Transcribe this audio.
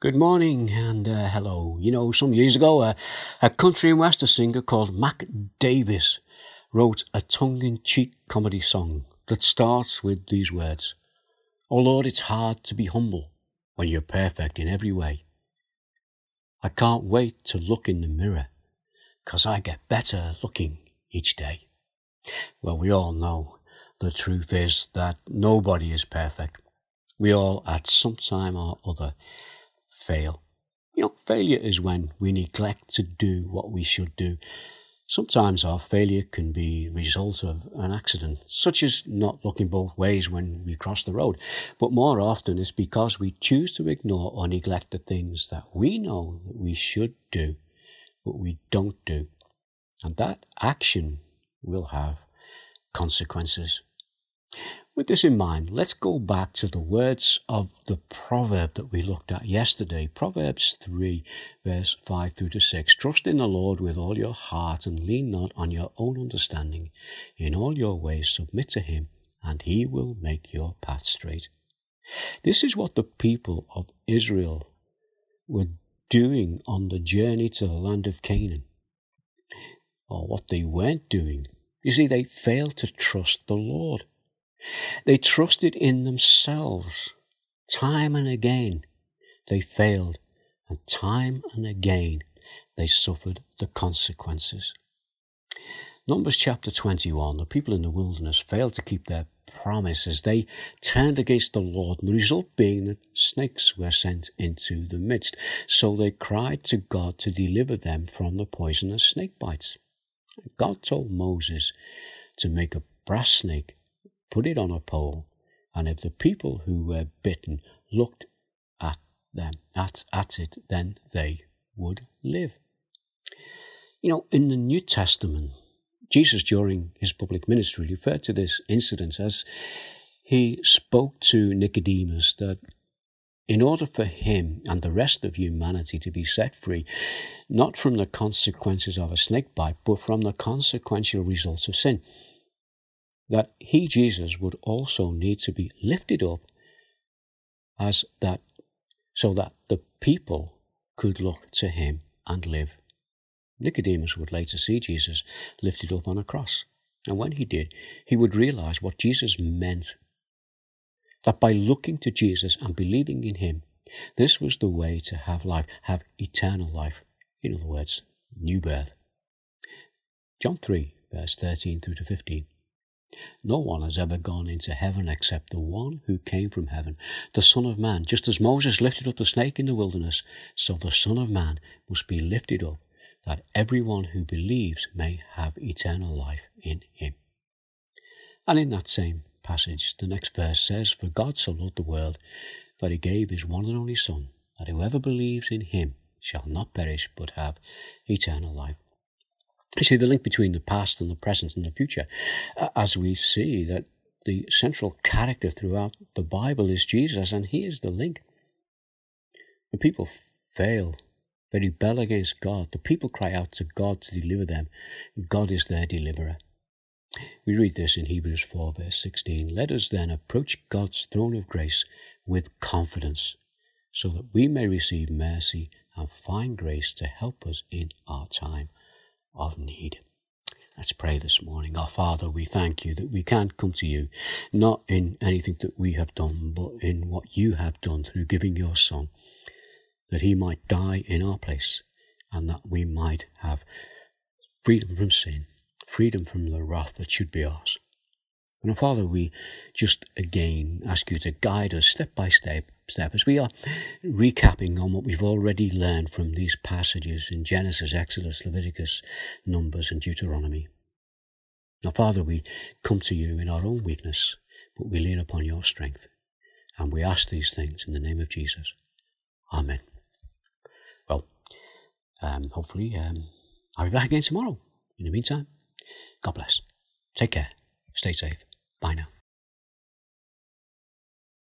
Good morning and uh, hello. You know, some years ago, uh, a country and western singer called Mac Davis wrote a tongue-in-cheek comedy song that starts with these words. Oh Lord, it's hard to be humble when you're perfect in every way. I can't wait to look in the mirror, 'cause I get better looking each day. Well, we all know the truth is that nobody is perfect. We all, at some time or other, fail. You know, failure is when we neglect to do what we should do. Sometimes our failure can be a result of an accident, such as not looking both ways when we cross the road. But more often it's because we choose to ignore or neglect the things that we know that we should do, but we don't do. And that action will have consequences. With this in mind, let's go back to the words of the proverb that we looked at yesterday. Proverbs 3, verse 5 through to 6. Trust in the Lord with all your heart and lean not on your own understanding. In all your ways submit to him, and he will make your path straight. This is what the people of Israel were doing on the journey to the land of Canaan, or what they weren't doing. You see, they failed to trust the Lord. They trusted in themselves. Time and again they failed, and time and again they suffered the consequences. Numbers chapter 21, the people in the wilderness failed to keep their promises. They turned against the Lord, and the result being that snakes were sent into the midst. So they cried to God to deliver them from the poisonous snake bites. God told Moses to make a brass snake put it on a pole, and if the people who were bitten looked at them at, at it, then they would live. You know, in the New Testament, Jesus during his public ministry referred to this incident as he spoke to Nicodemus that in order for him and the rest of humanity to be set free, not from the consequences of a snake bite, but from the consequential results of sin, that he, Jesus, would also need to be lifted up as that, so that the people could look to him and live. Nicodemus would later see Jesus lifted up on a cross. And when he did, he would realize what Jesus meant. That by looking to Jesus and believing in him, this was the way to have life, have eternal life. In other words, new birth. John 3, verse 13 through to 15. No one has ever gone into heaven except the one who came from heaven, the Son of Man. Just as Moses lifted up the snake in the wilderness, so the Son of Man must be lifted up, that everyone who believes may have eternal life in him. And in that same passage, the next verse says, For God so loved the world that he gave his one and only Son, that whoever believes in him shall not perish but have eternal life. You see the link between the past and the present and the future, uh, as we see that the central character throughout the Bible is Jesus, and he is the link. The people fail. They rebel against God. The people cry out to God to deliver them. God is their deliverer. We read this in Hebrews 4, verse 16. Let us then approach God's throne of grace with confidence, so that we may receive mercy and find grace to help us in our time of need. Let's pray this morning. Our Father, we thank you that we can come to you, not in anything that we have done, but in what you have done through giving your Son, that he might die in our place, and that we might have freedom from sin, freedom from the wrath that should be ours. And Father, we just again ask you to guide us step by step, step as we are recapping on what we've already learned from these passages in Genesis, Exodus, Leviticus, Numbers, and Deuteronomy. Now, Father, we come to you in our own weakness, but we lean upon your strength. And we ask these things in the name of Jesus. Amen. Well, um, hopefully, um, I'll be back again tomorrow. In the meantime, God bless. Take care. Stay safe. Bye now.